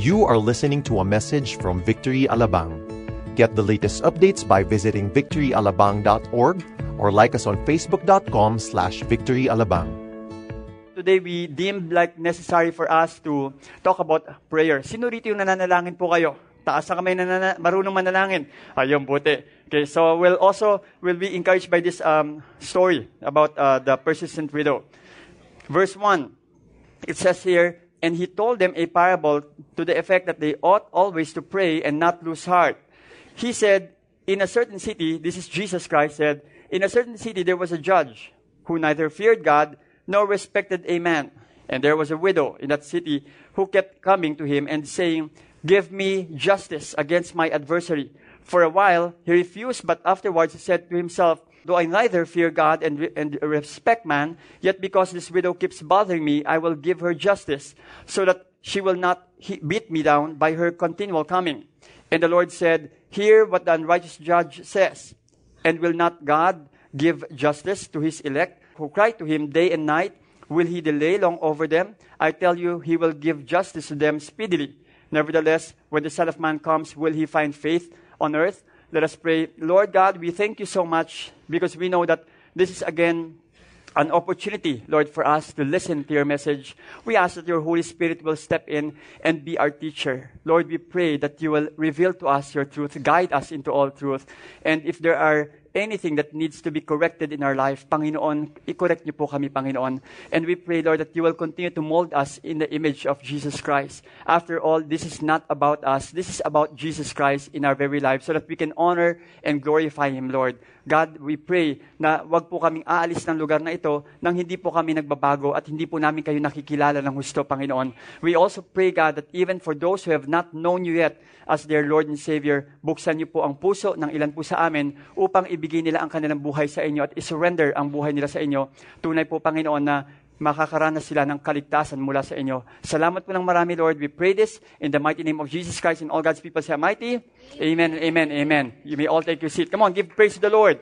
You are listening to a message from Victory Alabang. Get the latest updates by visiting victoryalabang.org or like us on facebook.com slash victoryalabang. Today, we deemed like necessary for us to talk about prayer. Sino rito yung nananalangin po kayo? Taas na kamay na marunong manalangin. Ayun, buti. Okay, so we'll also will be encouraged by this um, story about uh, the persistent widow. Verse 1, it says here, And he told them a parable to the effect that they ought always to pray and not lose heart. He said, In a certain city, this is Jesus Christ said, In a certain city there was a judge who neither feared God nor respected a man. And there was a widow in that city who kept coming to him and saying, Give me justice against my adversary. For a while he refused, but afterwards he said to himself, Though I neither fear God and, re- and respect man, yet because this widow keeps bothering me, I will give her justice, so that she will not he- beat me down by her continual coming. And the Lord said, Hear what the unrighteous judge says. And will not God give justice to his elect, who cry to him day and night? Will he delay long over them? I tell you, he will give justice to them speedily. Nevertheless, when the Son of Man comes, will he find faith on earth? Let us pray. Lord God, we thank you so much because we know that this is again an opportunity, Lord, for us to listen to your message. We ask that your Holy Spirit will step in and be our teacher. Lord, we pray that you will reveal to us your truth, guide us into all truth. And if there are anything that needs to be corrected in our life, Panginoon, i-correct niyo po kami, Panginoon. And we pray, Lord, that you will continue to mold us in the image of Jesus Christ. After all, this is not about us. This is about Jesus Christ in our very life so that we can honor and glorify Him, Lord. God, we pray na wag po kaming aalis ng lugar na ito nang hindi po kami nagbabago at hindi po namin kayo nakikilala ng husto, Panginoon. We also pray, God, that even for those who have not known you yet as their Lord and Savior, buksan niyo po ang puso ng ilan po sa amin upang ibigay nila ang kanilang buhay sa inyo at isurrender ang buhay nila sa inyo. Tunay po, Panginoon, na makakaranas sila ng kaligtasan mula sa inyo. Salamat po ng marami, Lord. We pray this in the mighty name of Jesus Christ and all God's people say, Mighty. Amen, amen, amen. You may all take your seat. Come on, give praise to the Lord.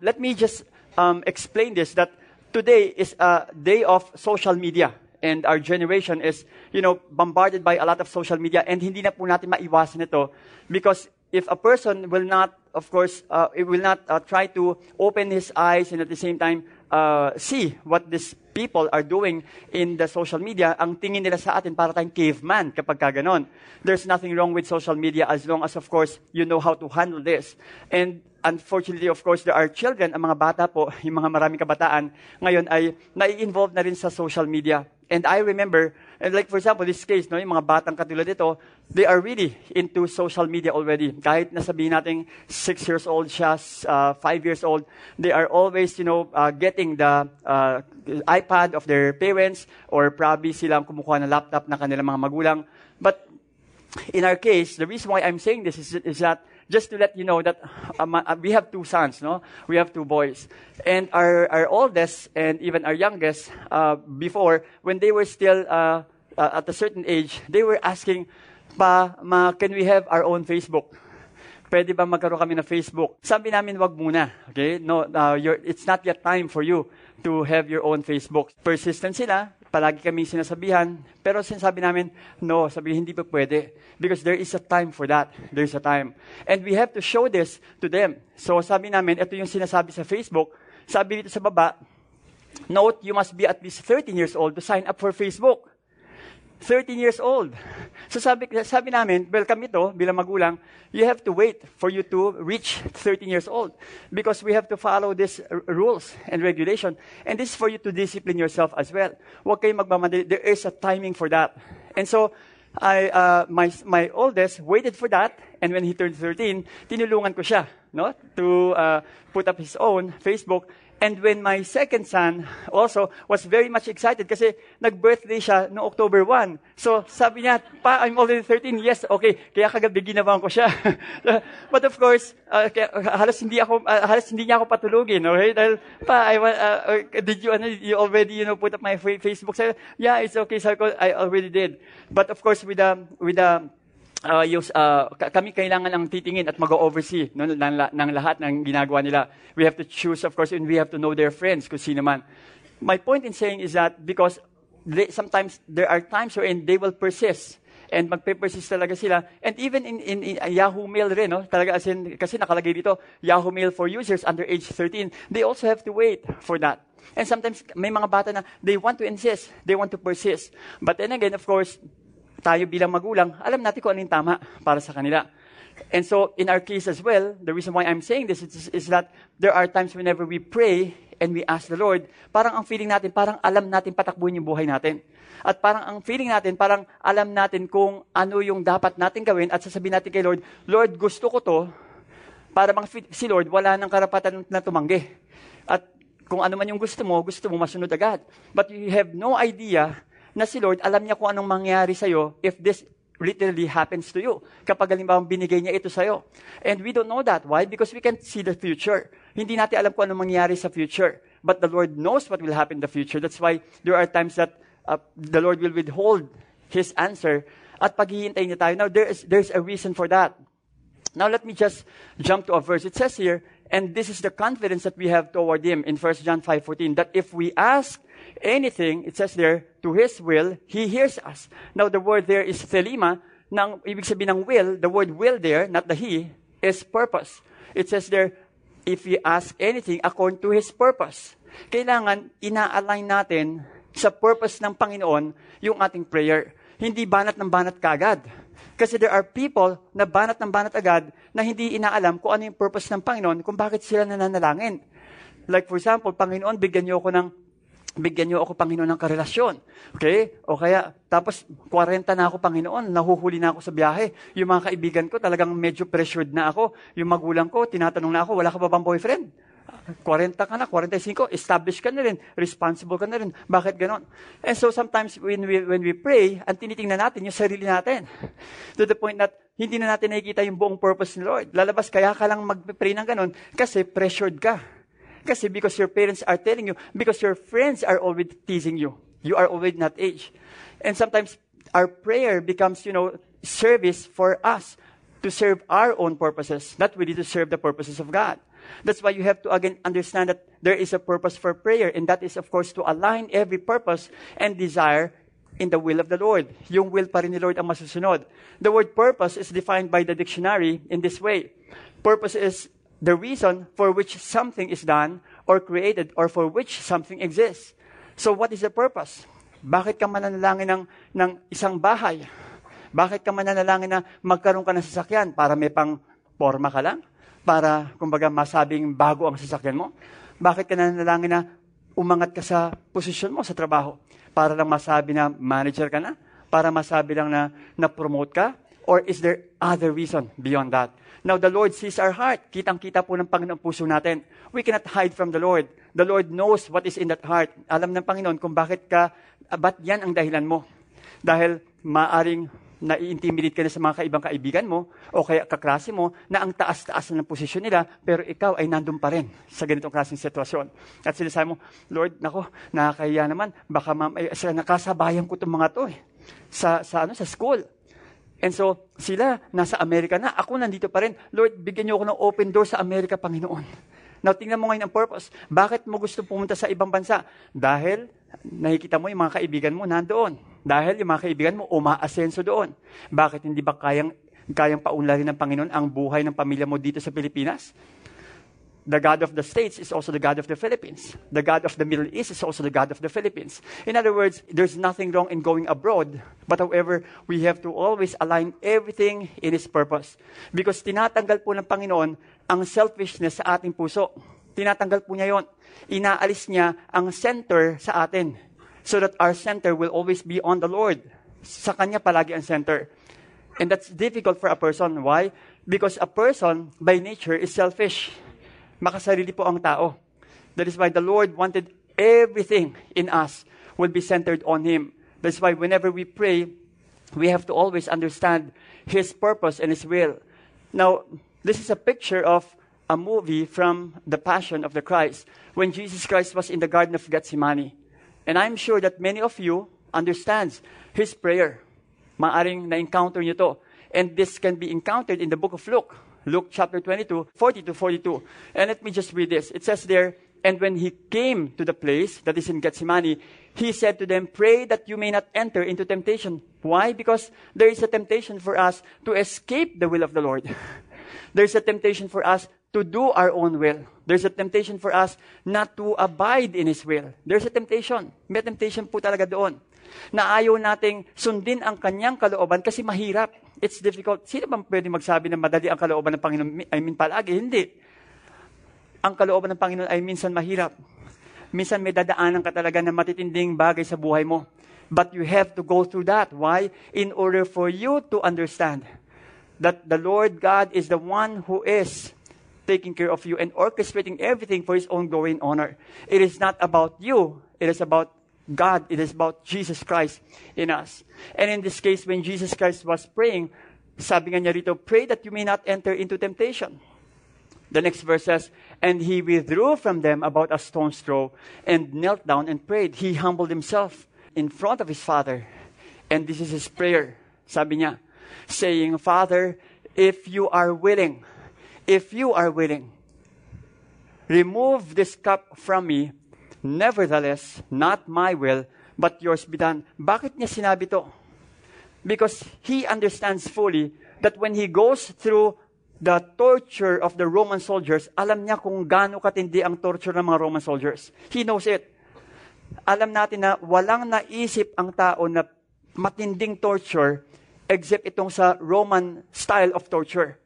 Let me just um, explain this that today is a day of social media. And our generation is, you know, bombarded by a lot of social media. And hindi na po natin maiwasan ito. Because if a person will not, of course, uh, it will not uh, try to open his eyes and at the same time uh, see what these people are doing in the social media, ang tingin nila sa atin para tayong caveman kapag ka ganon. There's nothing wrong with social media as long as, of course, you know how to handle this. And unfortunately, of course, there are children, ang mga bata po, yung mga maraming kabataan, ngayon ay nai-involve na rin sa social media. And I remember, and like for example, this case, no, yung mga batang katulad ito, they are really into social media already. Kahit nasabihin natin six years old siya, uh, five years old, they are always, you know, uh, getting the uh, iPad of their parents or probably silang kumukuha ng laptop na kanilang mga magulang. But in our case, the reason why I'm saying this is, is that just to let you know that um, we have two sons, no? We have two boys. And our, our oldest and even our youngest, uh, before, when they were still uh, uh, at a certain age, they were asking, pa, ma, can we have our own Facebook? Pwede ba magkaroon kami ng Facebook? Sabi namin, wag muna. Okay? No, uh, it's not yet time for you to have your own Facebook. Persistent sila, palagi kami sinasabihan, pero sinasabi namin, no, sabi hindi pa pwede. Because there is a time for that. There's a time. And we have to show this to them. So sabi namin, ito yung sinasabi sa Facebook, sabi dito sa baba, note, you must be at least 13 years old to sign up for Facebook. 13 years old. So sabi, sabi namin, well, kami to, bilang magulang, you have to wait for you to reach 13 years old. Because we have to follow these r- rules and regulation. And this is for you to discipline yourself as well. Huwag kayong magmamadali. There is a timing for that. And so, I, uh, my, my oldest waited for that. And when he turned 13, tinulungan ko siya, no? To uh, put up his own Facebook. And when my second son also was very much excited kasi nag-birthday siya no October 1. So sabi niya, pa, I'm already 13. Yes, okay. Kaya kagabi ginawan ko siya. But of course, uh, kaya, halos hindi ako uh, halos hindi niya ako patulugin, okay? Dahil pa I uh, uh, did you you already you know put up my Facebook say, yeah, it's okay. Sabi I already did. But of course with the with the uh, yung, uh, ka- kami kailangan ng titingin at mag-oversee no, ng, ng lahat ng ginagawa nila. We have to choose, of course, and we have to know their friends kung sino man. My point in saying is that because they, sometimes there are times wherein they will persist and magpe-persist talaga sila. And even in, in, in Yahoo Mail rin, no? talaga as in, kasi nakalagay dito, Yahoo Mail for users under age 13, they also have to wait for that. And sometimes may mga bata na they want to insist, they want to persist. But then again, of course, tayo bilang magulang, alam natin kung ano yung tama para sa kanila. And so, in our case as well, the reason why I'm saying this is, is that there are times whenever we pray and we ask the Lord, parang ang feeling natin, parang alam natin patakbuhin yung buhay natin. At parang ang feeling natin, parang alam natin kung ano yung dapat natin gawin at sasabihin natin kay Lord, Lord, gusto ko to, para bang si Lord, wala nang karapatan na tumanggi. At kung ano man yung gusto mo, gusto mo masunod agad. But you have no idea na si Lord, alam niya kung anong mangyari sa'yo if this literally happens to you. Kapag halimbawa binigay niya ito sa'yo. And we don't know that. Why? Because we can't see the future. Hindi natin alam kung ano mangyari sa future. But the Lord knows what will happen in the future. That's why there are times that uh, the Lord will withhold His answer at paghihintay niya tayo. Now, there is, there's a reason for that. Now, let me just jump to a verse. It says here, and this is the confidence that we have toward Him in 1 John 5.14, that if we ask anything, it says there, to His will, He hears us. Now, the word there is thelema. Nang, ibig sabihin ng will, the word will there, not the He, is purpose. It says there, if we ask anything according to His purpose. Kailangan, ina-align natin sa purpose ng Panginoon yung ating prayer. Hindi banat ng banat kagad. Kasi there are people na banat ng banat agad na hindi inaalam kung ano yung purpose ng Panginoon, kung bakit sila nananalangin. Like for example, Panginoon, bigyan niyo ako ng bigyan niyo ako, Panginoon, ng karelasyon. Okay? O kaya, tapos, 40 na ako, Panginoon, nahuhuli na ako sa biyahe. Yung mga kaibigan ko, talagang medyo pressured na ako. Yung magulang ko, tinatanong na ako, wala ka ba bang boyfriend? 40 ka na, 45, established ka na rin, responsible ka na rin. Bakit ganon? And so sometimes when we, when we pray, ang tinitingnan natin yung sarili natin. To the point that hindi na natin nakikita yung buong purpose ni Lord. Lalabas, kaya ka lang mag-pray ng ganon kasi pressured ka. Kasi because your parents are telling you, because your friends are already teasing you. You are already not age. And sometimes our prayer becomes, you know, service for us to serve our own purposes, not really to serve the purposes of God. That's why you have to again understand that there is a purpose for prayer, and that is, of course, to align every purpose and desire in the will of the Lord. Yung will pa ni Lord ang masusunod. The word purpose is defined by the dictionary in this way. Purpose is the reason for which something is done or created or for which something exists. So what is the purpose? Bakit ka mananalangin ng, ng isang bahay? Bakit ka mananalangin na magkaroon ka ng sasakyan para may pang forma ka lang? Para, kumbaga, masabing bago ang sasakyan mo? Bakit ka nananalangin na umangat ka sa posisyon mo sa trabaho? Para lang masabi na manager ka na? Para masabi lang na na-promote ka? Or is there other reason beyond that? Now, the Lord sees our heart. Kitang-kita po ng Panginoon puso natin. We cannot hide from the Lord. The Lord knows what is in that heart. Alam ng Panginoon kung bakit ka, ba't yan ang dahilan mo. Dahil maaring nai-intimidate ka na sa mga kaibang kaibigan mo o kaya kaklase mo na ang taas-taas na ng posisyon nila pero ikaw ay nandun pa rin sa ganitong klaseng sitwasyon. At sinasabi mo, Lord, nako, nakakahiya naman, baka mam- ay, nakasabayan ko itong mga to eh, sa, sa, ano, sa school. And so, sila, nasa Amerika na. Ako nandito pa rin. Lord, bigyan niyo ako ng open door sa Amerika, Panginoon. Now, tingnan mo ngayon ang purpose. Bakit mo gusto pumunta sa ibang bansa? Dahil nakikita mo yung mga kaibigan mo nandoon. Dahil yung mga kaibigan mo umaasenso doon. Bakit hindi ba kayang, kayang paunlarin ng Panginoon ang buhay ng pamilya mo dito sa Pilipinas? The God of the States is also the God of the Philippines. The God of the Middle East is also the God of the Philippines. In other words, there's nothing wrong in going abroad. But however, we have to always align everything in His purpose. Because tinatanggal po ng Panginoon ang selfishness sa ating puso. Tinatanggal po niya yon. Inaalis niya ang center sa atin. So that our center will always be on the Lord. Sa Kanya palagi ang center. And that's difficult for a person. Why? Because a person, by nature, is selfish makasarili po ang tao. That is why the Lord wanted everything in us will be centered on Him. That's why whenever we pray, we have to always understand His purpose and His will. Now, this is a picture of a movie from the Passion of the Christ when Jesus Christ was in the Garden of Gethsemane. And I'm sure that many of you understands His prayer. Maaring na-encounter niyo to. And this can be encountered in the book of Luke. Luke chapter 22, 40 to 42. And let me just read this. It says there, And when he came to the place that is in Gethsemane, he said to them, Pray that you may not enter into temptation. Why? Because there is a temptation for us to escape the will of the Lord. There's a temptation for us to do our own will. There's a temptation for us not to abide in His will. There's a temptation. May temptation po talaga doon. Na ayaw nating sundin ang kanyang kalooban kasi mahirap. It's difficult. Sino bang pwede magsabi na madali ang kalooban ng Panginoon? I mean, palagi. Hindi. Ang kalooban ng Panginoon ay minsan mahirap. Minsan may dadaanan ka talaga na matitinding bagay sa buhay mo. But you have to go through that. Why? In order for you to understand that the Lord God is the one who is taking care of you and orchestrating everything for His own glory and honor. It is not about you. It is about God. It is about Jesus Christ in us. And in this case, when Jesus Christ was praying, sabi nga niya rito, pray that you may not enter into temptation. The next verse says, And he withdrew from them about a stone's throw and knelt down and prayed. He humbled himself in front of his father. And this is his prayer. Sabi niya, saying, Father, if you are willing, if you are willing, remove this cup from me. Nevertheless, not my will, but yours be done. Bakit niya sinabi to? Because he understands fully that when he goes through the torture of the Roman soldiers, alam niya kung gaano katindi ang torture ng mga Roman soldiers. He knows it. Alam natin na walang naisip ang tao na matinding torture except itong sa Roman style of torture.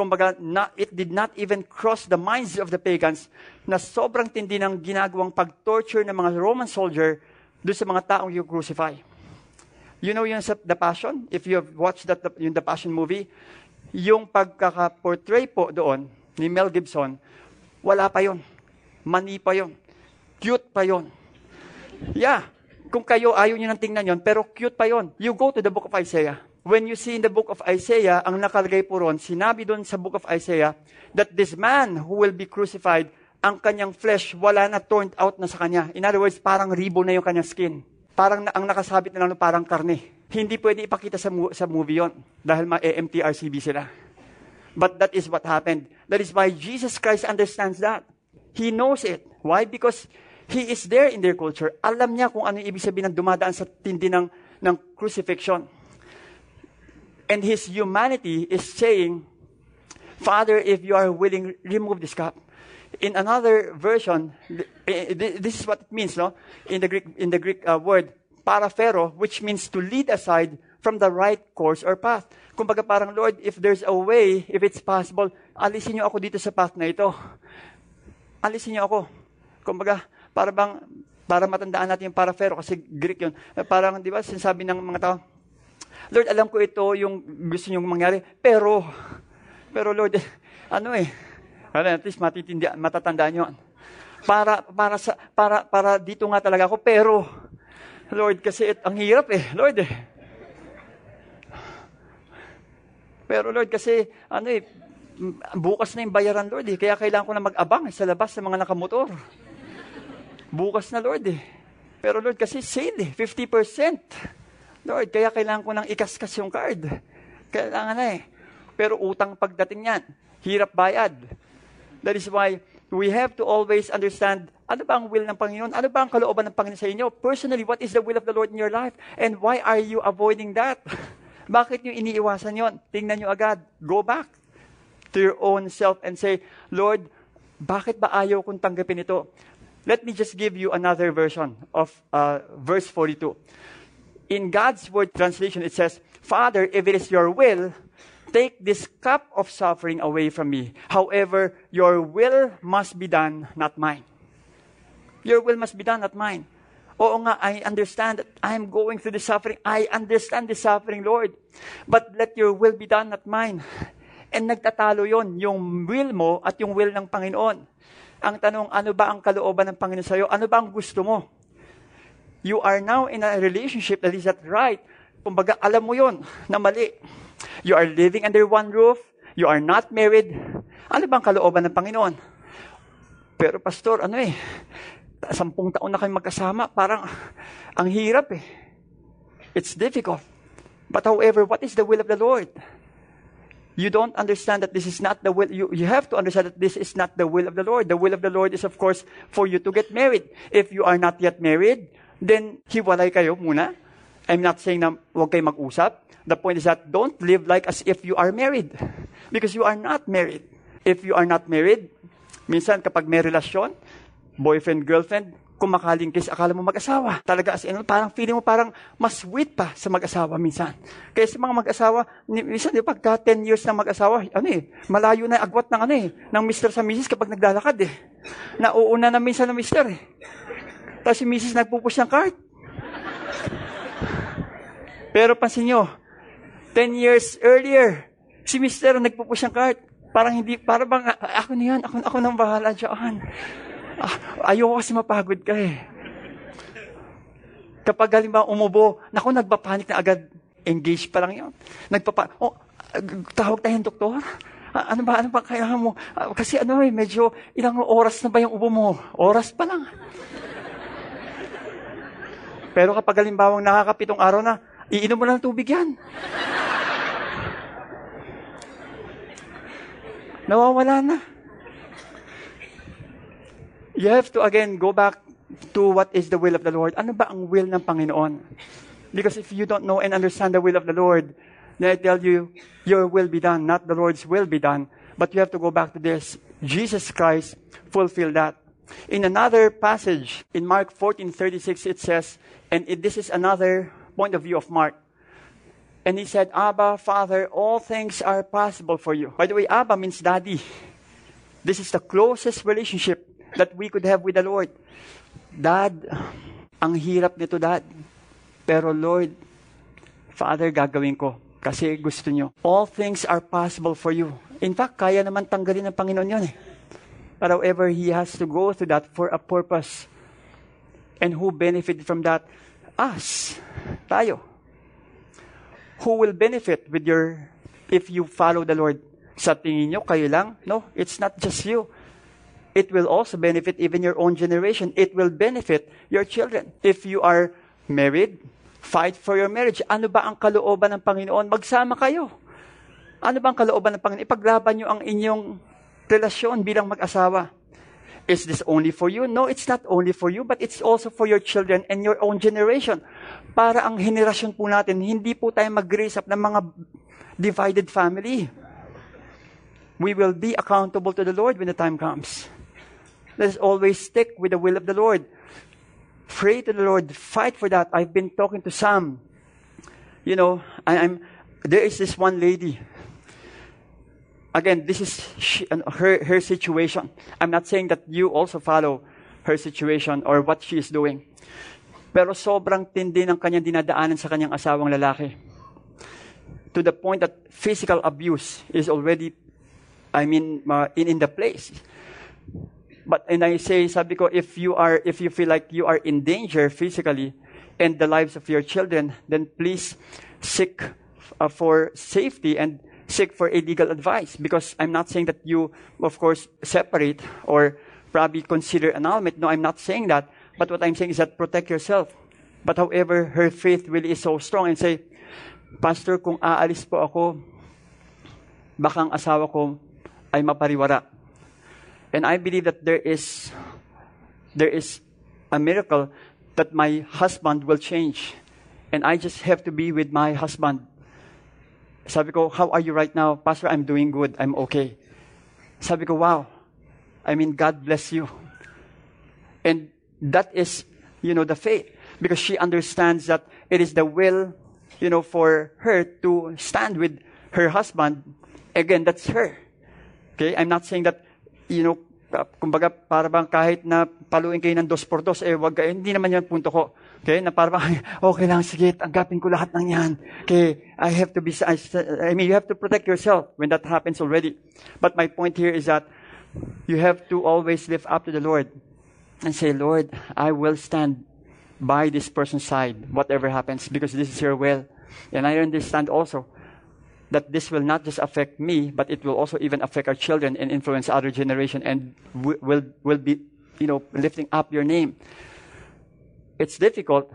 Kumbaga, not, it did not even cross the minds of the pagans na sobrang tindi ng ginagawang pag-torture ng mga Roman soldier doon sa mga taong you crucify. You know yung sa The Passion? If you have watched that, yung The Passion movie, yung pagkaka-portray po doon ni Mel Gibson, wala pa yon. Mani pa yon. Cute pa yon. Yeah. Kung kayo ayaw nyo nang tingnan yon, pero cute pa yon. You go to the book of Isaiah when you see in the book of Isaiah, ang nakalagay po ron, sinabi doon sa book of Isaiah, that this man who will be crucified, ang kanyang flesh, wala na turned out na sa kanya. In other words, parang ribo na yung kanyang skin. Parang na, ang nakasabit na lang parang karne. Hindi pwede ipakita sa, sa movie yon dahil ma-EMTRCB sila. But that is what happened. That is why Jesus Christ understands that. He knows it. Why? Because He is there in their culture. Alam niya kung ano yung ibig sabihin ng dumadaan sa tindi ng, ng crucifixion. And his humanity is saying, Father, if you are willing, remove this cup. In another version, eh, this is what it means, no? In the Greek, in the Greek uh, word, paraphero, which means to lead aside from the right course or path. Kumbaga parang, Lord, if there's a way, if it's possible, alisin niyo ako dito sa path na ito. Alisin niyo ako. Kumbaga, para bang, para matandaan natin yung paraphero, kasi Greek yun. Parang, di ba, sinasabi ng mga tao, Lord, alam ko ito yung gusto niyong mangyari, pero, pero Lord, ano eh, at least matitindi, matatandaan nyo. Para, para, sa, para, para dito nga talaga ako, pero, Lord, kasi it, ang hirap eh, Lord eh. Pero Lord, kasi, ano eh, bukas na yung bayaran, Lord eh. Kaya kailangan ko na mag-abang sa labas sa mga nakamotor. Bukas na, Lord eh. Pero Lord, kasi sale eh, 50%. Lord, kaya kailangan ko nang ikaskas yung card. Kailangan na eh. Pero utang pagdating yan. Hirap bayad. That is why we have to always understand ano ba ang will ng Panginoon? Ano ba ang kalooban ng Panginoon sa inyo? Personally, what is the will of the Lord in your life? And why are you avoiding that? Bakit nyo iniiwasan yon? Tingnan nyo agad. Go back to your own self and say, Lord, bakit ba ayaw kong tanggapin ito? Let me just give you another version of uh, verse 42 in God's word translation, it says, Father, if it is your will, take this cup of suffering away from me. However, your will must be done, not mine. Your will must be done, not mine. Oo nga, I understand that I'm going through the suffering. I understand the suffering, Lord. But let your will be done, not mine. And nagtatalo yon yung will mo at yung will ng Panginoon. Ang tanong, ano ba ang kalooban ng Panginoon sa'yo? Ano ba ang gusto mo? You are now in a relationship that is not right. Kumbaga, alam mo yon na mali. You are living under one roof. You are not married. Ano bang kalooban ng Panginoon? Pero pastor, ano eh, sampung taon na kayo magkasama, parang ang hirap eh. It's difficult. But however, what is the will of the Lord? you don't understand that this is not the will, you, you have to understand that this is not the will of the Lord. The will of the Lord is, of course, for you to get married. If you are not yet married, then hiwalay kayo muna. I'm not saying na huwag kayo mag-usap. The point is that don't live like as if you are married. Because you are not married. If you are not married, minsan kapag may relasyon, boyfriend, girlfriend, kumakalingkis, akala mo mag-asawa. Talaga as in, parang feeling mo parang mas sweet pa sa mag-asawa minsan. Kaya sa mga mag-asawa, minsan di pagka 10 years na mag-asawa, ano eh, malayo na agwat ng ano eh, ng mister sa misis kapag naglalakad eh. Nauuna na minsan ng mister eh. Tapos si misis nagpupush ng cart. Pero pansin nyo, 10 years earlier, si mister nagpupush ng cart. Parang hindi, para bang, ako na yan, ako, ako nang bahala dyan. Ah, ayoko kasi mapagod ka eh. Kapag halimbawa umubo, naku, nagpapanik na agad. Engaged pa lang yun. Nagpapa, oh, tawag tayo ng doktor. Ah, ano ba, ano ba kaya mo? Ah, kasi ano eh, medyo ilang oras na ba yung ubo mo? Oras pa lang. Pero kapag halimbawang nakakapitong araw na, iinom mo lang tubig yan. Nawawala na. You have to again go back to what is the will of the Lord. Ano ba ang will ng Panginoon? Because if you don't know and understand the will of the Lord, then I tell you, your will be done, not the Lord's will be done. But you have to go back to this. Jesus Christ fulfilled that. In another passage, in Mark 14:36, it says, and it, this is another point of view of Mark. And he said, Abba, Father, all things are possible for you. By the way, Abba means daddy. This is the closest relationship that we could have with the Lord. Dad, ang hirap nito, Dad. Pero Lord, Father, gagawin ko. Kasi gusto nyo. All things are possible for you. In fact, kaya naman tanggalin ng Panginoon yun eh. But however, He has to go through that for a purpose. And who benefited from that? Us. Tayo who will benefit with your, if you follow the Lord? Sa tingin nyo, kayo lang? No, it's not just you. It will also benefit even your own generation. It will benefit your children. If you are married, fight for your marriage. Ano ba ang kalooban ng Panginoon? Magsama kayo. Ano ba ang kalooban ng Panginoon? Ipaglaban nyo ang inyong relasyon bilang mag-asawa. Is this only for you? No, it's not only for you, but it's also for your children and your own generation. Para ang henerasyon po natin, hindi po tayo mag-raise up ng mga divided family. We will be accountable to the Lord when the time comes. Let us always stick with the will of the Lord. Pray to the Lord. Fight for that. I've been talking to some. You know, I, am there is this one lady again, this is she, her, her situation. I'm not saying that you also follow her situation or what she is doing. Pero sobrang tindi ng kanyang dinadaanan sa kanyang asawang lalaki. To the point that physical abuse is already, I mean, uh, in, in the place. But, and I say, sabi ko, if you are, if you feel like you are in danger physically and the lives of your children, then please seek uh, for safety and seek for a legal advice because I'm not saying that you, of course, separate or probably consider annulment. No, I'm not saying that. But what I'm saying is that protect yourself. But however, her faith really is so strong and say, Pastor, kung aalis po ako, baka ang asawa ko ay mapariwara. And I believe that there is, there is a miracle that my husband will change. And I just have to be with my husband sabi ko, how are you right now? Pastor, I'm doing good. I'm okay. Sabi ko, wow. I mean, God bless you. And that is, you know, the faith. Because she understands that it is the will, you know, for her to stand with her husband. Again, that's her. Okay? I'm not saying that, you know, kumbaga, para bang kahit na paluin kayo ng dos por dos, eh, wag kayo. Hindi naman yan punto ko. Okay? Na okay lang, sige, tanggapin ko lahat ng yan. Okay? I have to be, I, I mean, you have to protect yourself when that happens already. But my point here is that you have to always live up to the Lord and say, Lord, I will stand by this person's side, whatever happens, because this is your will. And I understand also that this will not just affect me, but it will also even affect our children and influence other generation and will, will be, you know, lifting up your name. It's difficult,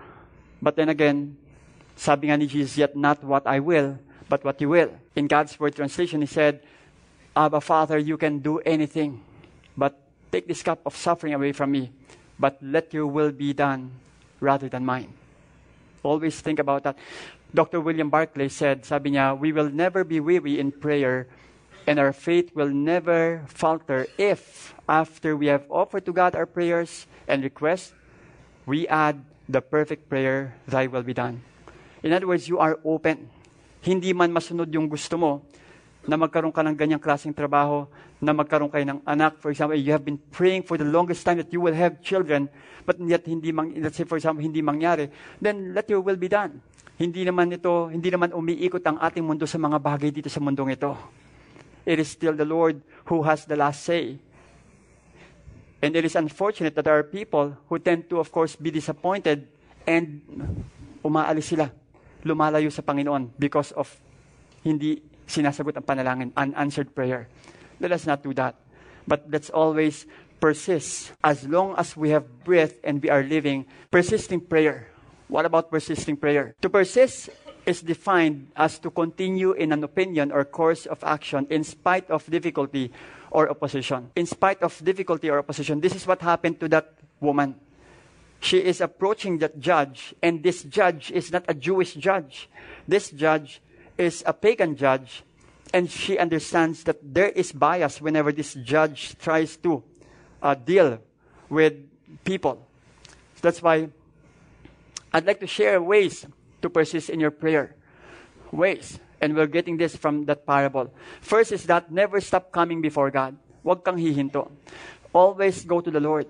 but then again, sabi nga ni Jesus, yet not what I will, but what you will. In God's Word translation, He said, Abba, Father, you can do anything, but take this cup of suffering away from me, but let your will be done rather than mine. Always think about that. Dr. William Barclay said, sabi niya, we will never be weary in prayer and our faith will never falter if, after we have offered to God our prayers and requests, we add the perfect prayer, Thy will be done. In other words, you are open. Hindi man masunod yung gusto mo, na magkaroon ka ng ganyang klaseng trabaho, na magkaroon kayo ng anak. For example, you have been praying for the longest time that you will have children, but yet hindi mang, let's say for example, hindi mangyari, then let your will be done. Hindi naman ito, hindi naman umiikot ang ating mundo sa mga bagay dito sa mundong ito. It is still the Lord who has the last say. And it is unfortunate that there are people who tend to, of course, be disappointed and umaalis sila, lumalayo sa Panginoon because of hindi sinasagot ang panalangin, unanswered prayer. Let us not do that. But let's always persist. As long as we have breath and we are living, persisting prayer. What about persisting prayer? To persist is defined as to continue in an opinion or course of action in spite of difficulty or opposition. In spite of difficulty or opposition, this is what happened to that woman. She is approaching that judge, and this judge is not a Jewish judge. This judge is a pagan judge, and she understands that there is bias whenever this judge tries to uh, deal with people. So that's why I'd like to share ways to persist in your prayer. Ways. And we're getting this from that parable. First is that never stop coming before God. Huwag kang hihinto. Always go to the Lord.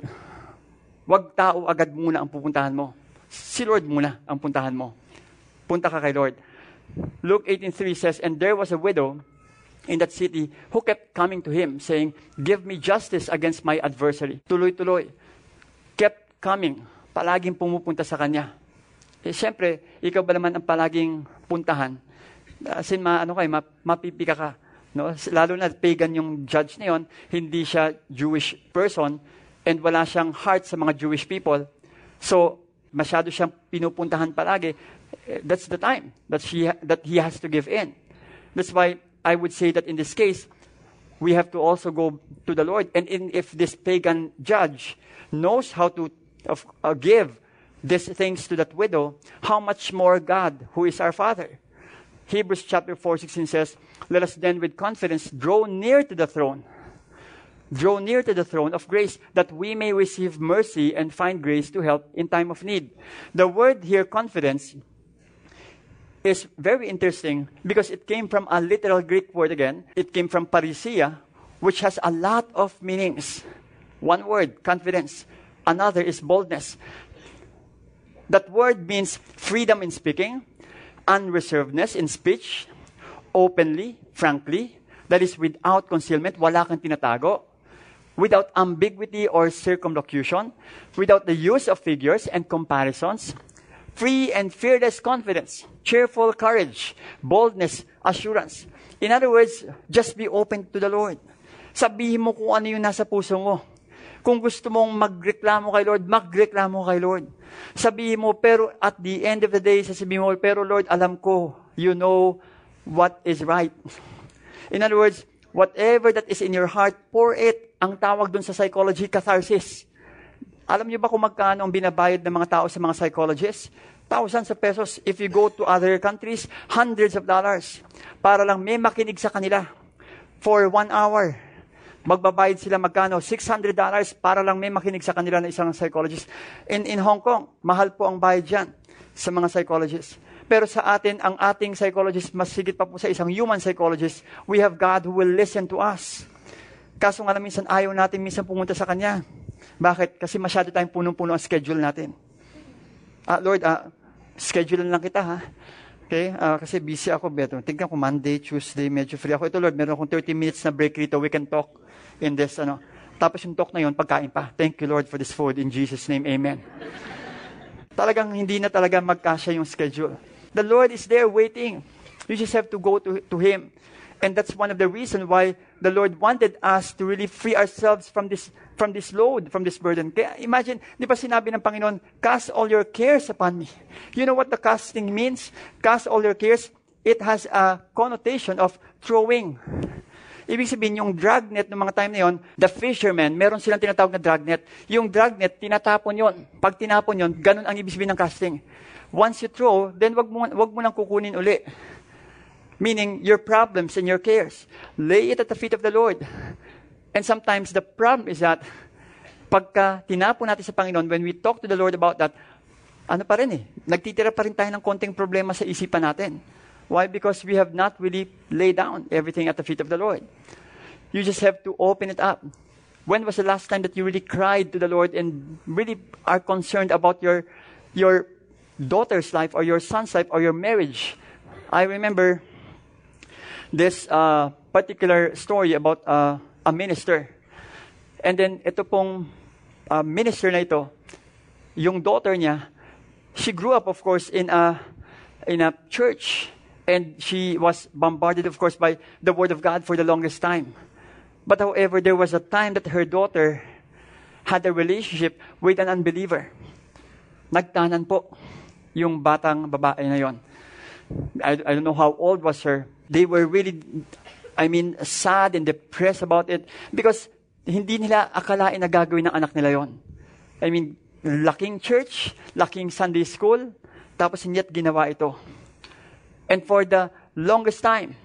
Huwag tao agad muna ang pupuntahan mo. Si Lord muna ang puntahan mo. Punta ka kay Lord. Luke 18.3 says, And there was a widow in that city who kept coming to him, saying, Give me justice against my adversary. Tuloy-tuloy. Kept coming. Palaging pumupunta sa kanya. Eh, siyempre, ikaw ba naman ang palaging puntahan? As in, ma, ano kayo, ma, mapipika ka. No? Lalo na pagan yung judge na yon, hindi siya Jewish person, and wala siyang heart sa mga Jewish people. So, masyado siyang pinupuntahan palagi. Eh, That's the time that, she, that he has to give in. That's why I would say that in this case, we have to also go to the Lord. And in, if this pagan judge knows how to uh, give these things to that widow, how much more God, who is our Father? Hebrews chapter 4, 16 says, Let us then with confidence draw near to the throne. Draw near to the throne of grace that we may receive mercy and find grace to help in time of need. The word here, confidence, is very interesting because it came from a literal Greek word again. It came from parisia, which has a lot of meanings. One word, confidence. Another is boldness. That word means freedom in speaking, unreservedness in speech, openly, frankly, that is without concealment, wala kang tinatago, without ambiguity or circumlocution, without the use of figures and comparisons, free and fearless confidence, cheerful courage, boldness, assurance. In other words, just be open to the Lord. Sabihin mo kung ano yung nasa puso mo. Kung gusto mong magreklamo kay Lord, magreklamo kay Lord. Sabihin mo, pero at the end of the day, sasabihin mo, pero Lord, alam ko, you know what is right. In other words, whatever that is in your heart, pour it. Ang tawag dun sa psychology, catharsis. Alam niyo ba kung magkano ang binabayad ng mga tao sa mga psychologists? Thousands of pesos. If you go to other countries, hundreds of dollars. Para lang may makinig sa kanila. For one hour. Magbabayad sila magkano? $600 para lang may makinig sa kanila na isang psychologist. In, in Hong Kong, mahal po ang bayad dyan sa mga psychologists. Pero sa atin, ang ating psychologist, mas sigit pa po sa isang human psychologist, we have God who will listen to us. Kaso nga lang minsan ayaw natin minsan pumunta sa Kanya. Bakit? Kasi masyado tayong punong-puno ang schedule natin. Ah, Lord, ah, schedule lang kita ha. Okay? Ah, kasi busy ako. Beto. Tingnan ko Monday, Tuesday, medyo free ako. Ito Lord, meron akong 30 minutes na break rito. We can talk in this. Ano. Tapos yung talk na yun, pagkain pa. Thank you Lord for this food. In Jesus' name, Amen. Talagang hindi na talaga magkasya yung schedule. The Lord is there waiting. You just have to go to, to Him. And that's one of the reasons why the Lord wanted us to really free ourselves from this from this load, from this burden. Kaya imagine, di ba sinabi ng Panginoon, cast all your cares upon me. You know what the casting means? Cast all your cares. it has a connotation of throwing. Ibig sabihin, yung dragnet ng mga time na yon, the fishermen, meron silang tinatawag na dragnet. Yung dragnet, tinatapon yon. Pag tinapon yon, ganun ang ibig sabihin ng casting. Once you throw, then wag mo, wag mo nang kukunin uli. Meaning, your problems and your cares, lay it at the feet of the Lord. And sometimes the problem is that, pagka tinapon natin sa Panginoon, when we talk to the Lord about that, ano pa rin eh, nagtitira pa rin tayo ng konting problema sa isipan natin. Why? Because we have not really laid down everything at the feet of the Lord. You just have to open it up. When was the last time that you really cried to the Lord and really are concerned about your, your daughter's life or your son's life or your marriage? I remember this uh, particular story about uh, a minister. And then ito pong uh, minister na ito, yung daughter niya, she grew up of course in a in a church and she was bombarded, of course, by the Word of God for the longest time. But however, there was a time that her daughter had a relationship with an unbeliever. Nagtanan po yung batang babae na yon. I, I don't know how old was her. They were really, I mean, sad and depressed about it because hindi nila akalain na gagawin ng anak nila yon. I mean, laking church, laking Sunday school, tapos at ginawa ito. And for the longest time,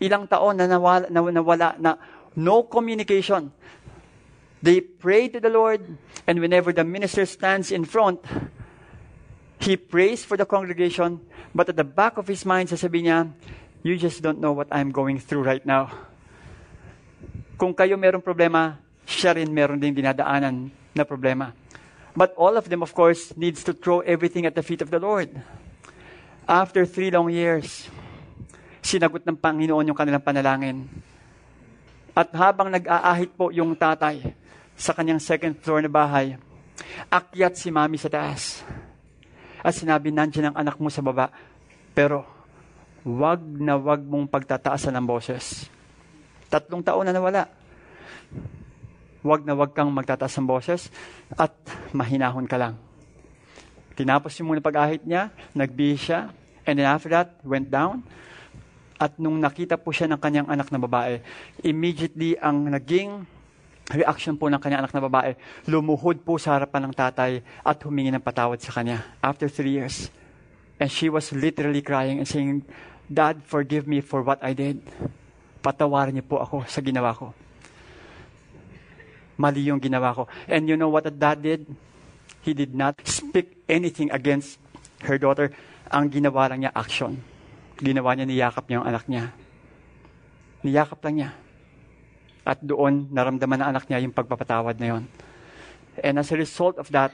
ilang taon na nawala, na nawala na no communication. They pray to the Lord, and whenever the minister stands in front, he prays for the congregation, but at the back of his mind, sasabihin niya, you just don't know what I'm going through right now. Kung kayo meron problema, siya rin meron din dinadaanan na problema. But all of them, of course, needs to throw everything at the feet of the Lord. After three long years, sinagot ng Panginoon yung kanilang panalangin. At habang nag-aahit po yung tatay sa kanyang second floor na bahay, akyat si mami sa taas. At sinabi, nandiyan ang anak mo sa baba. Pero, wag na wag mong pagtataasan ng boses. Tatlong taon na nawala. Wag na wag kang magtataas ng boses at mahinahon ka lang. Tinapos yung muna pag-ahit niya, nagbihis siya, And then after that, went down. At nung nakita po siya ng kanyang anak na babae, immediately ang naging reaction po ng kanyang anak na babae, lumuhod po sa harapan ng tatay at humingi ng patawad sa kanya after three years. And she was literally crying and saying, Dad, forgive me for what I did. Patawarin niyo po ako sa ginawa ko. Mali yung ginawa ko. And you know what that dad did? He did not speak anything against her daughter ang ginawa lang niya action. Ginawa niya, niyakap niya yung anak niya. Niyakap lang niya. At doon, naramdaman ng anak niya yung pagpapatawad na yon. And as a result of that,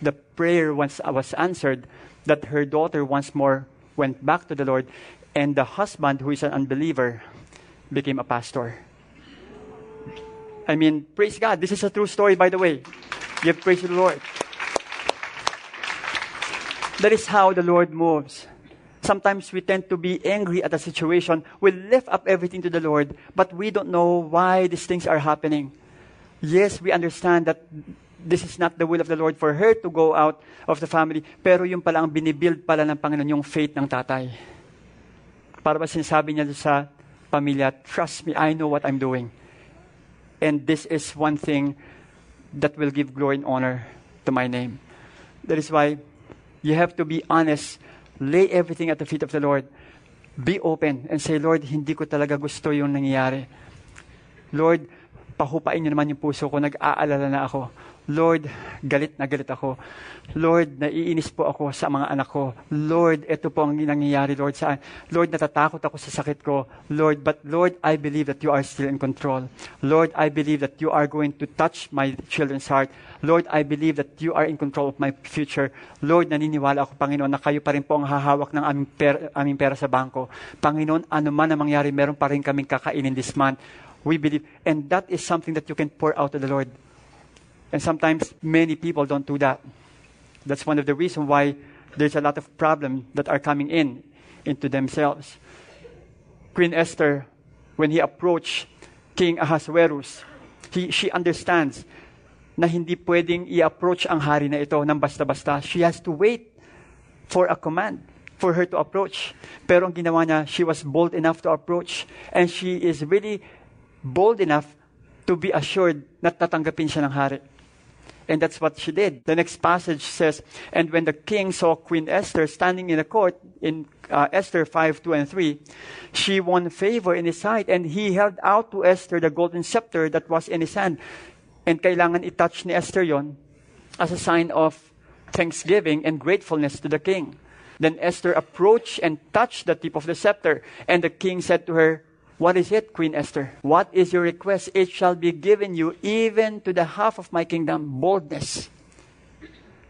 the prayer once was answered that her daughter once more went back to the Lord and the husband who is an unbeliever became a pastor. I mean, praise God. This is a true story, by the way. Give praise to the Lord. That is how the Lord moves. Sometimes we tend to be angry at a situation. We lift up everything to the Lord, but we don't know why these things are happening. Yes, we understand that this is not the will of the Lord for her to go out of the family, pero yung pala ang binibuild pala ng Panginoon, yung faith ng tatay. Para ba sinasabi niya sa pamilya, trust me, I know what I'm doing. And this is one thing that will give glory and honor to my name. That is why You have to be honest. Lay everything at the feet of the Lord. Be open and say, Lord, hindi ko talaga gusto yung nangyayari. Lord, pahupain niyo naman yung puso ko. Nag-aalala na ako. Lord, galit na galit ako. Lord, naiinis po ako sa mga anak ko. Lord, ito po ang nangyayari, Lord, saan? Lord, natatakot ako sa sakit ko. Lord, but Lord, I believe that you are still in control. Lord, I believe that you are going to touch my children's heart. Lord, I believe that you are in control of my future. Lord, naniniwala ako, Panginoon, na kayo pa rin po ang hahawak ng aming pera, aming pera sa bangko. Panginoon, ano man ang mangyari, meron pa rin kaming kakainin this month. We believe. And that is something that you can pour out to the Lord. And sometimes many people don't do that. That's one of the reasons why there's a lot of problems that are coming in into themselves. Queen Esther, when he approached King Ahasuerus, he, she understands na hindi pwedeng i-approach ang hari na ito ng basta-basta. She has to wait for a command. for her to approach. Pero ang ginawa niya, she was bold enough to approach. And she is really bold enough to be assured na tatanggapin siya ng hari. And that's what she did. The next passage says, And when the king saw Queen Esther standing in the court, in uh, Esther 5, 2 and 3, she won favor in his sight, and he held out to Esther the golden scepter that was in his hand. And kailangan itouch ni Esther yon as a sign of thanksgiving and gratefulness to the king. Then Esther approached and touched the tip of the scepter, and the king said to her, What is it, Queen Esther? What is your request? It shall be given you even to the half of my kingdom. Boldness.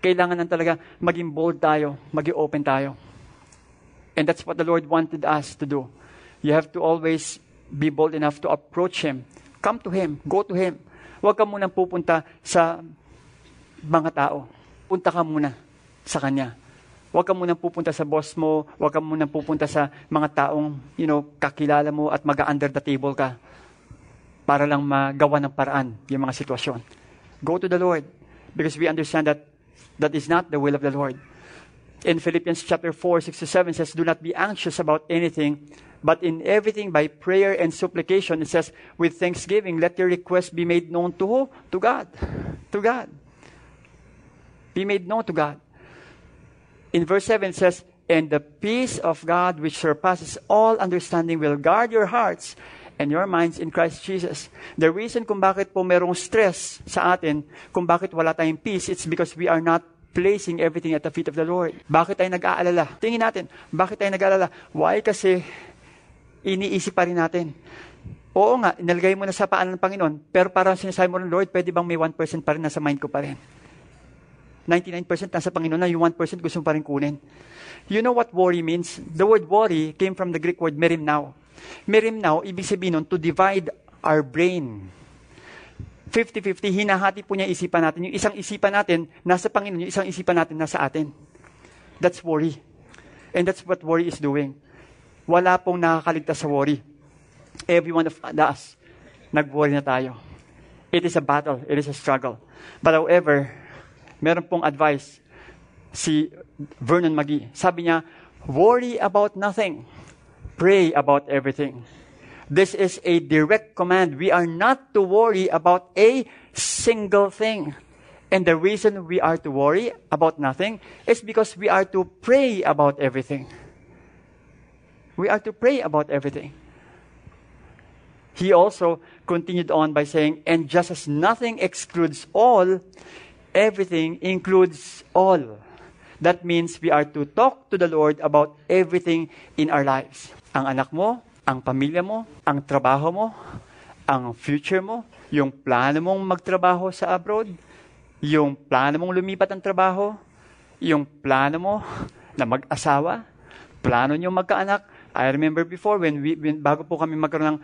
Kailangan lang talaga maging bold tayo, maging open tayo. And that's what the Lord wanted us to do. You have to always be bold enough to approach Him. Come to Him. Go to Him. Huwag ka munang pupunta sa mga tao. Punta ka muna sa Kanya. Huwag ka munang pupunta sa boss mo, huwag ka munang pupunta sa mga taong, you know, kakilala mo at mag-under the table ka para lang magawa ng paraan yung mga sitwasyon. Go to the Lord because we understand that that is not the will of the Lord. In Philippians chapter 4, 6 to 7 says, Do not be anxious about anything, but in everything by prayer and supplication, it says, with thanksgiving, let your requests be made known to who? To God. To God. Be made known to God in verse 7 it says, And the peace of God which surpasses all understanding will guard your hearts and your minds in Christ Jesus. The reason kung bakit po merong stress sa atin, kung bakit wala tayong peace, it's because we are not placing everything at the feet of the Lord. Bakit tayo nag-aalala? Tingin natin, bakit tayo nag-aalala? Why? Kasi iniisip pa rin natin. Oo nga, inalagay mo na sa paan ng Panginoon, pero parang sinasabi mo ng Lord, pwede bang may 1% pa rin nasa mind ko pa rin? 99% nasa Panginoon na, yung 1% gusto mo pa rin kunin. You know what worry means? The word worry came from the Greek word merimnao. Merimnao, ibig sabihin nun, to divide our brain. 50-50, hinahati po niya isipan natin. Yung isang isipan natin, nasa Panginoon, yung isang isipan natin, nasa atin. That's worry. And that's what worry is doing. Wala pong nakakaligtas sa worry. Every one of us, nag-worry na tayo. It is a battle. It is a struggle. But however, meron pong advice si Vernon Magi. Sabi niya, worry about nothing. Pray about everything. This is a direct command. We are not to worry about a single thing. And the reason we are to worry about nothing is because we are to pray about everything. We are to pray about everything. He also continued on by saying, and just as nothing excludes all, everything includes all. That means we are to talk to the Lord about everything in our lives. Ang anak mo, ang pamilya mo, ang trabaho mo, ang future mo, yung plano mong magtrabaho sa abroad, yung plano mong lumipat ng trabaho, yung plano mo na mag-asawa, plano nyo magkaanak. I remember before when, we, when bago po kami magkaroon ng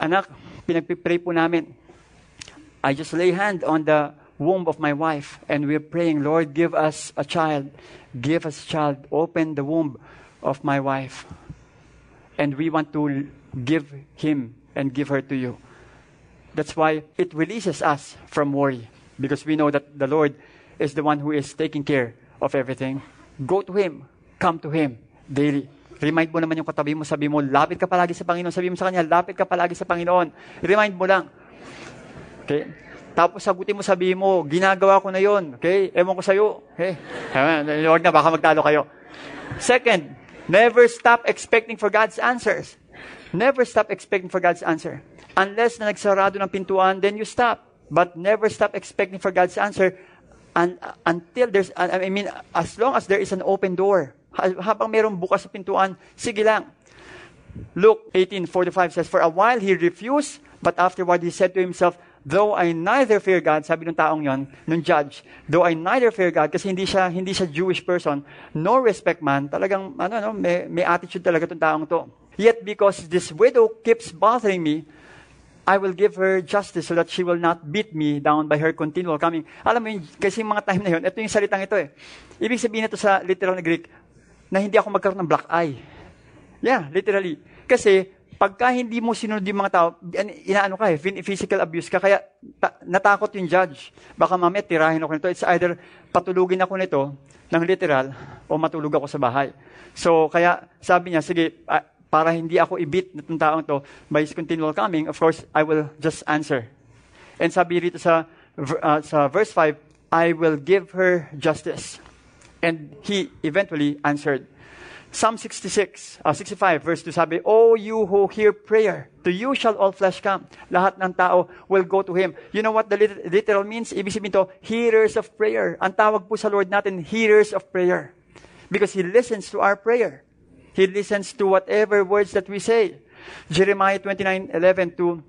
anak, pinagpipray po namin. I just lay hand on the womb of my wife. And we're praying, Lord, give us a child. Give us a child. Open the womb of my wife. And we want to give him and give her to you. That's why it releases us from worry. Because we know that the Lord is the one who is taking care of everything. Go to Him. Come to Him daily. Remind mo naman yung katabi mo, sabi mo, lapit ka palagi sa Panginoon. Sabi mo sa Kanya, lapit ka palagi sa Panginoon. Remind mo lang. Okay? Tapos sagutin mo, sabi mo, ginagawa ko na yon. Okay? Ewan ko sa'yo. Okay? Huwag na, baka magtalo kayo. Second, never stop expecting for God's answers. Never stop expecting for God's answer. Unless na nagsarado ng pintuan, then you stop. But never stop expecting for God's answer uh, until there's, I mean, as long as there is an open door. Habang mayroong bukas sa pintuan, sige lang. Luke 18:45 says, For a while he refused, but afterward he said to himself, though I neither fear God, sabi ng taong yon, ng judge, though I neither fear God, kasi hindi siya, hindi siya Jewish person, nor respect man, talagang, ano, no, may, may attitude talaga itong taong to. Yet because this widow keeps bothering me, I will give her justice so that she will not beat me down by her continual coming. Alam mo yun, kasi yung mga time na yun, ito yung salitang ito eh. Ibig sabihin ito sa literal na Greek, na hindi ako magkaroon ng black eye. Yeah, literally. Kasi pagka hindi mo sinunod yung mga tao, in- inaano ka eh, physical abuse ka, kaya ta- natakot yung judge. Baka mamaya tirahin ako nito. It's either patulugin ako nito ng literal o matulog ako sa bahay. So, kaya sabi niya, sige, ah, para hindi ako ibit nitong taong to, by his continual coming, of course, I will just answer. And sabi rito sa, uh, sa verse 5, I will give her justice. And he eventually answered. Psalm 66, uh, 65, verse 2 sabi, O you who hear prayer, to you shall all flesh come. Lahat ng tao will go to Him. You know what the lit- literal means? Ibig sabihin to, hearers of prayer. Ang tawag po sa Lord natin, hearers of prayer. Because He listens to our prayer. He listens to whatever words that we say. Jeremiah 29, 11 to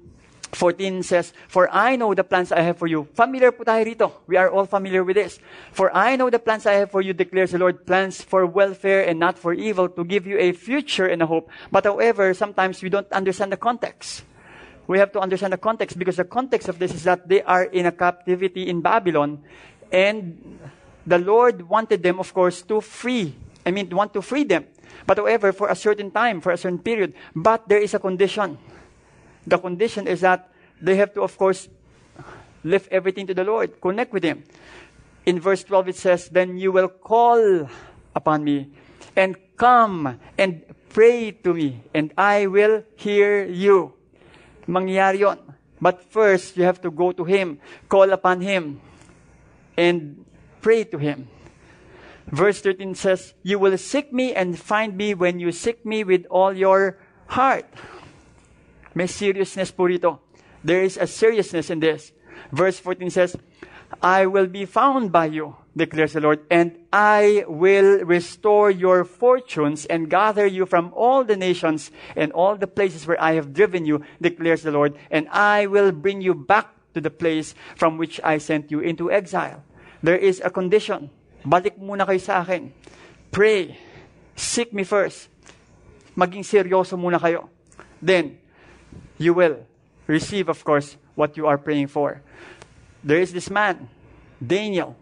14 says, For I know the plans I have for you. Familiar po tayo rito. We are all familiar with this. For I know the plans I have for you, declares the Lord, plans for welfare and not for evil, to give you a future and a hope. But however, sometimes we don't understand the context. We have to understand the context because the context of this is that they are in a captivity in Babylon and the Lord wanted them, of course, to free. I mean, want to free them. But however, for a certain time, for a certain period. But there is a condition. The condition is that they have to, of course, lift everything to the Lord, connect with Him. In verse 12, it says, Then you will call upon me and come and pray to me, and I will hear you. Mangyayari yon. But first, you have to go to Him, call upon Him, and pray to Him. Verse 13 says, You will seek me and find me when you seek me with all your heart. May seriousness po rito. There is a seriousness in this. Verse 14 says, I will be found by you, declares the Lord, and I will restore your fortunes and gather you from all the nations and all the places where I have driven you, declares the Lord, and I will bring you back to the place from which I sent you into exile. There is a condition. Balik muna kayo sa akin. Pray. Seek me first. Maging seryoso muna kayo. Then, you will receive, of course, what you are praying for. There is this man, Daniel.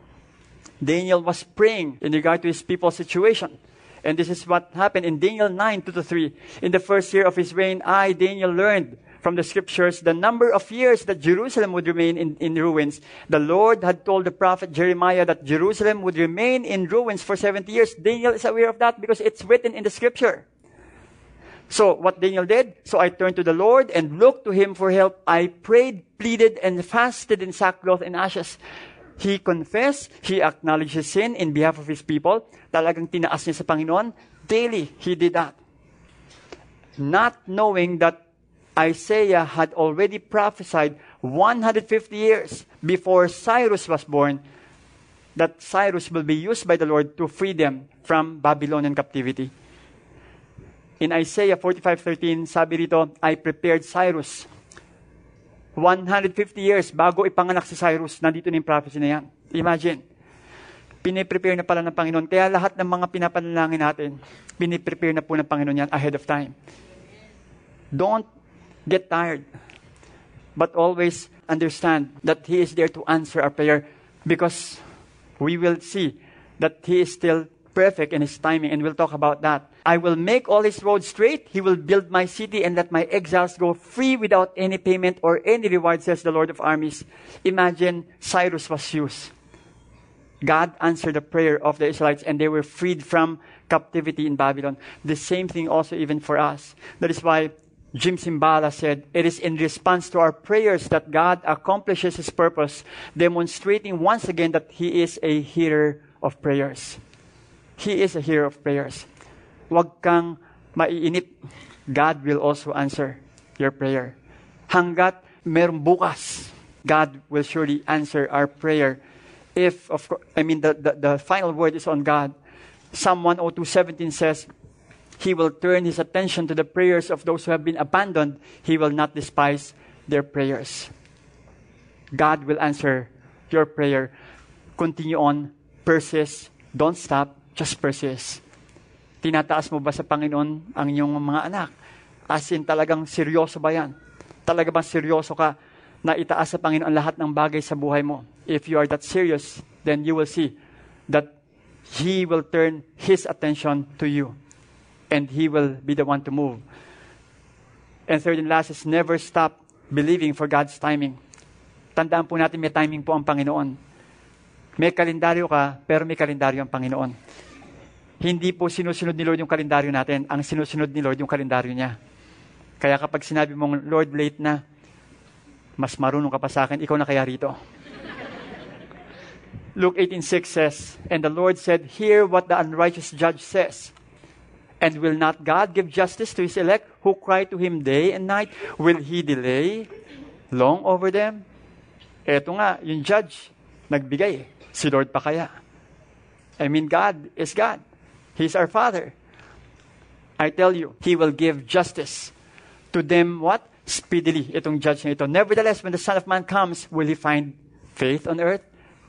Daniel was praying in regard to his people's situation. And this is what happened in Daniel 9, 2 to 3. In the first year of his reign, I, Daniel, learned from the scriptures the number of years that Jerusalem would remain in, in ruins. The Lord had told the prophet Jeremiah that Jerusalem would remain in ruins for 70 years. Daniel is aware of that because it's written in the scripture. So what Daniel did, so I turned to the Lord and looked to him for help. I prayed, pleaded, and fasted in sackcloth and ashes. He confessed, he acknowledged his sin in behalf of his people. Talagang tinaas niya sa Panginoon. Daily, he did that. Not knowing that Isaiah had already prophesied 150 years before Cyrus was born that Cyrus will be used by the Lord to free them from Babylonian captivity. In Isaiah 45:13, sabi rito, I prepared Cyrus. 150 years bago ipanganak si Cyrus, nandito na yung prophecy na yan. Imagine. Piniprepare na pala ng Panginoon. Kaya lahat ng mga pinapanalangin natin, piniprepare na po ng Panginoon yan ahead of time. Don't get tired. But always understand that He is there to answer our prayer because we will see that He is still perfect in His timing, and we'll talk about that. I will make all His roads straight. He will build my city and let my exiles go free without any payment or any reward, says the Lord of armies. Imagine Cyrus was used. God answered the prayer of the Israelites and they were freed from captivity in Babylon. The same thing also even for us. That is why Jim Simbala said, It is in response to our prayers that God accomplishes His purpose, demonstrating once again that He is a hearer of prayers. He is a hearer of prayers. Huwag kang maiinip. God will also answer your prayer. Hanggat merong bukas, God will surely answer our prayer. If, of course, I mean, the, the, the final word is on God. Psalm 102.17 says, He will turn His attention to the prayers of those who have been abandoned. He will not despise their prayers. God will answer your prayer. Continue on. Persist. Don't stop. Just persist. Tinataas mo ba sa Panginoon ang iyong mga anak? As in, talagang seryoso ba yan? Talaga bang seryoso ka na itaas sa Panginoon lahat ng bagay sa buhay mo? If you are that serious, then you will see that He will turn His attention to you. And He will be the one to move. And third and last is never stop believing for God's timing. Tandaan po natin may timing po ang Panginoon. May kalendaryo ka, pero may kalendaryo ang Panginoon. Hindi po sinusunod ni Lord yung kalendaryo natin. Ang sinusunod ni Lord yung kalendaryo niya. Kaya kapag sinabi mong, Lord, late na, mas marunong ka pa sa akin, ikaw na kaya rito. Luke 18.6 says, And the Lord said, Hear what the unrighteous judge says. And will not God give justice to his elect who cry to him day and night? Will he delay long over them? Eto nga, yung judge, nagbigay. Si Lord pa kaya? I mean, God is God. He's our Father. I tell you, He will give justice to them what? Speedily. Itong judge na ito. Nevertheless, when the Son of Man comes, will He find faith on earth?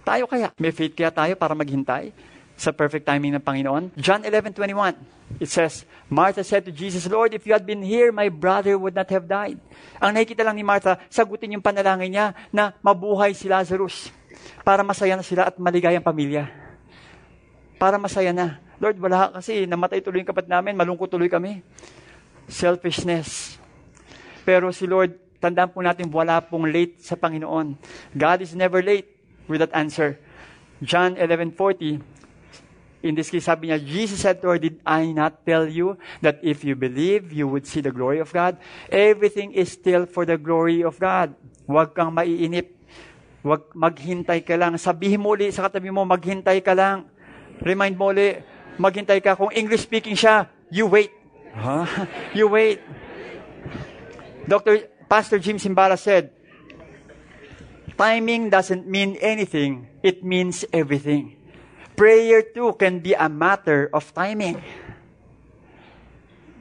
Tayo kaya? May faith kaya tayo para maghintay sa perfect timing ng Panginoon? John 11:21. It says, Martha said to Jesus, Lord, if you had been here, my brother would not have died. Ang nakikita lang ni Martha, sagutin yung panalangin niya na mabuhay si Lazarus para masaya na sila at maligay ang pamilya. Para masaya na. Lord, wala kasi, namatay tuloy yung kapat namin, malungkot tuloy kami. Selfishness. Pero si Lord, tandaan po natin, wala pong late sa Panginoon. God is never late with that answer. John 11:40 In this case, sabi niya, Jesus said to her, Did I not tell you that if you believe, you would see the glory of God? Everything is still for the glory of God. Huwag kang maiinip. Huwag maghintay ka lang. Sabihin mo ulit sa katabi mo, maghintay ka lang. Remind mo ulit, maghintay ka. Kung English speaking siya, you wait. Huh? You wait. Dr. Pastor Jim Simbala said, Timing doesn't mean anything. It means everything. Prayer too can be a matter of timing.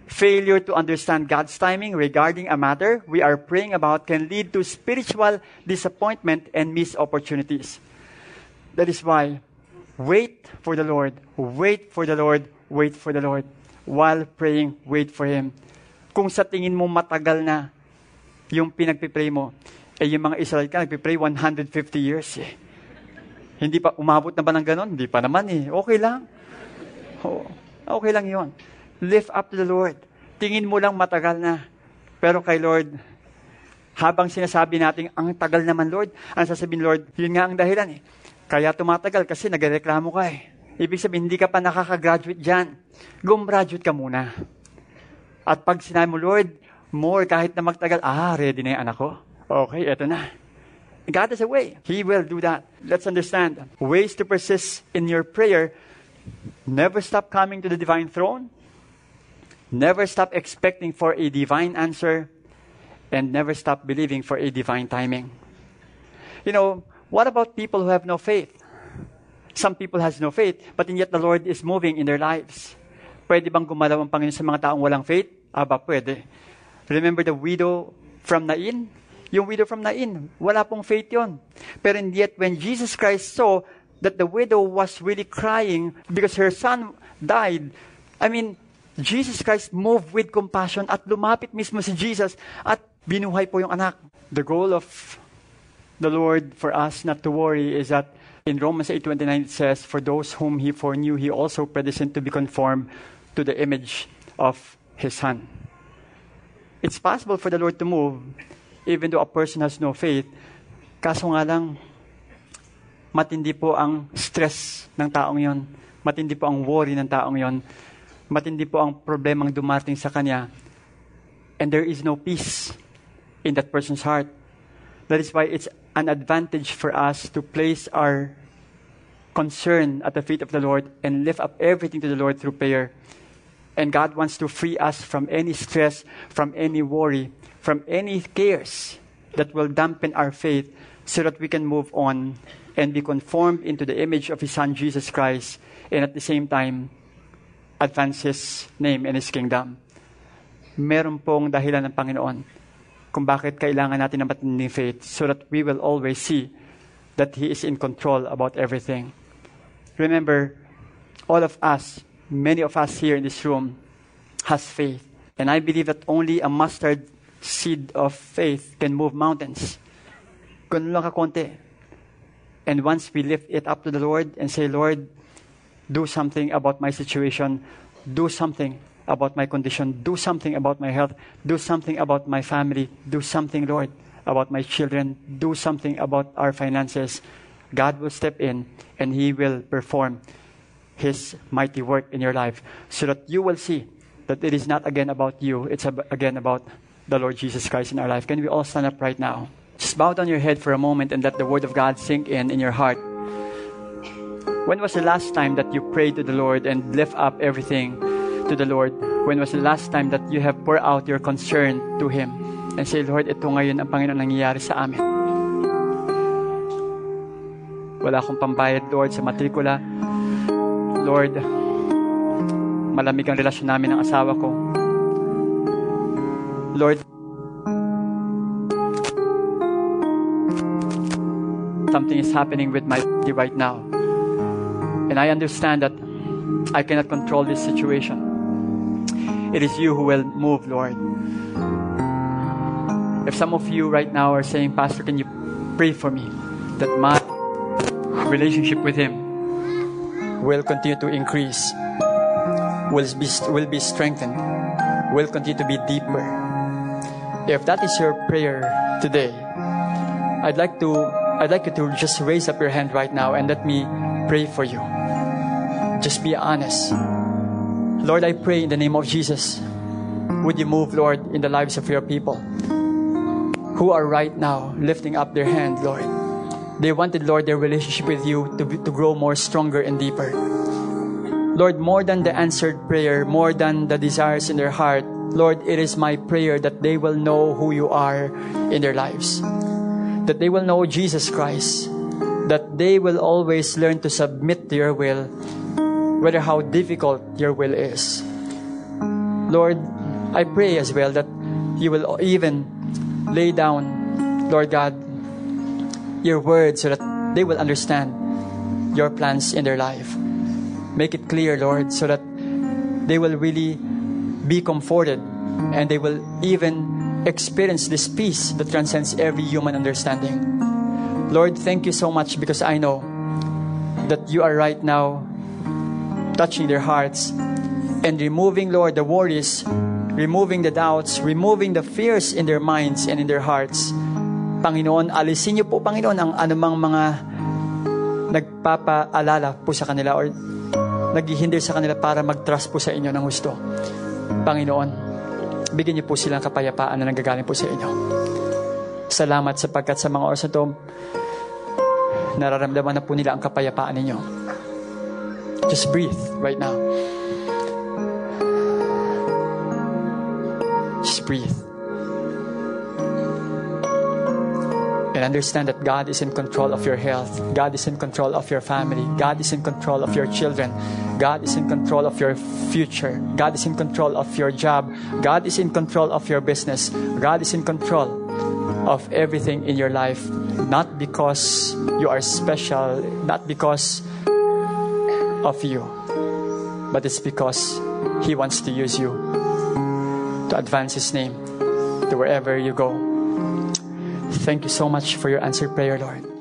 Failure to understand God's timing regarding a matter we are praying about can lead to spiritual disappointment and missed opportunities. That is why, wait for the Lord, wait for the Lord, wait for the Lord. While praying, wait for Him. Kung sa tingin mo matagal na yung pinagpipray mo, eh yung mga Israelite ka, nagpipray 150 years eh. Hindi pa, umabot na ba ng ganon? Hindi pa naman eh. Okay lang. Oh, okay lang yon. Lift up the Lord. Tingin mo lang matagal na. Pero kay Lord, habang sinasabi natin, ang tagal naman Lord, ang sasabihin Lord, yun nga ang dahilan eh. Kaya tumatagal kasi nagreklamo ka eh. Ibig sabihin, hindi ka pa nakaka-graduate dyan. Gumraduate ka muna. At pag sinabi mo, Lord, more kahit na magtagal, ah, ready na yung anak ko. Okay, eto na. God is a way. He will do that. Let's understand. Ways to persist in your prayer. Never stop coming to the divine throne. Never stop expecting for a divine answer. And never stop believing for a divine timing. You know, what about people who have no faith? Some people has no faith, but yet the Lord is moving in their lives. Pwede bang gumalaw ang Panginoon sa mga taong walang faith? Aba, pwede. Remember the widow from Nain? Yung widow from Nain, wala pong faith yon. Pero and yet, when Jesus Christ saw that the widow was really crying because her son died, I mean, Jesus Christ moved with compassion at lumapit mismo si Jesus at binuhay po yung anak. The goal of the Lord for us not to worry is that in Romans 8.29 it says, For those whom He foreknew, He also predestined to be conformed to the image of His Son. It's possible for the Lord to move even though a person has no faith. Kaso nga lang, matindi po ang stress ng taong yon. Matindi po ang worry ng taong yon. Matindi po ang problemang dumating sa kanya. And there is no peace in that person's heart. That is why it's an advantage for us to place our concern at the feet of the Lord and lift up everything to the Lord through prayer. And God wants to free us from any stress, from any worry, from any cares that will dampen our faith so that we can move on and be conformed into the image of His Son, Jesus Christ, and at the same time, advance His name and His kingdom. Meron pong dahilan ng Panginoon kung bakit kailangan natin ng matinding faith so that we will always see that He is in control about everything. Remember, all of us, many of us here in this room, has faith. And I believe that only a mustard seed of faith can move mountains. Ganun lang kakonti. And once we lift it up to the Lord and say, Lord, do something about my situation, do something, about my condition. Do something about my health. Do something about my family. Do something, Lord, about my children. Do something about our finances. God will step in and He will perform His mighty work in your life so that you will see that it is not again about you, it's ab- again about the Lord Jesus Christ in our life. Can we all stand up right now? Just bow down your head for a moment and let the Word of God sink in in your heart. When was the last time that you prayed to the Lord and lift up everything to the Lord? When was the last time that you have poured out your concern to Him and say, Lord, ito ngayon ang Panginoon nangyayari sa amin. Wala akong pambayad, Lord, sa matrikula. Lord, malamig ang relasyon namin ng asawa ko. Lord, something is happening with my body right now. And I understand that I cannot control this situation. It is you who will move, Lord. If some of you right now are saying, Pastor, can you pray for me that my relationship with Him will continue to increase, will be, will be strengthened, will continue to be deeper. If that is your prayer today, I'd like to I'd like you to just raise up your hand right now and let me pray for you. Just be honest. Lord, I pray in the name of Jesus. Would you move, Lord, in the lives of your people who are right now lifting up their hand, Lord? They wanted, Lord, their relationship with you to, be, to grow more stronger and deeper. Lord, more than the answered prayer, more than the desires in their heart, Lord, it is my prayer that they will know who you are in their lives. That they will know Jesus Christ. That they will always learn to submit to your will, whether how difficult your will is. Lord, I pray as well that you will even lay down, Lord God, your word so that they will understand your plans in their life. Make it clear, Lord, so that they will really be comforted and they will even experience this peace that transcends every human understanding. Lord, thank you so much because I know that you are right now touching their hearts and removing, Lord, the worries, removing the doubts, removing the fears in their minds and in their hearts. Panginoon, alisin niyo po, Panginoon, ang anumang mga nagpapaalala po sa kanila or naghihinder sa kanila para mag-trust po sa inyo ng gusto. Panginoon, bigyan niyo po silang kapayapaan na nanggagaling po sa inyo. Salamat sapagkat sa mga oras na ito, nararamdaman na po nila ang kapayapaan ninyo. Just breathe right now. Just breathe. And understand that God is in control of your health. God is in control of your family. God is in control of your children. God is in control of your future. God is in control of your job. God is in control of your business. God is in control of everything in your life. Not because you are special, not because of you, but it's because He wants to use you to advance His name to wherever you go. Thank you so much for your answered prayer, Lord.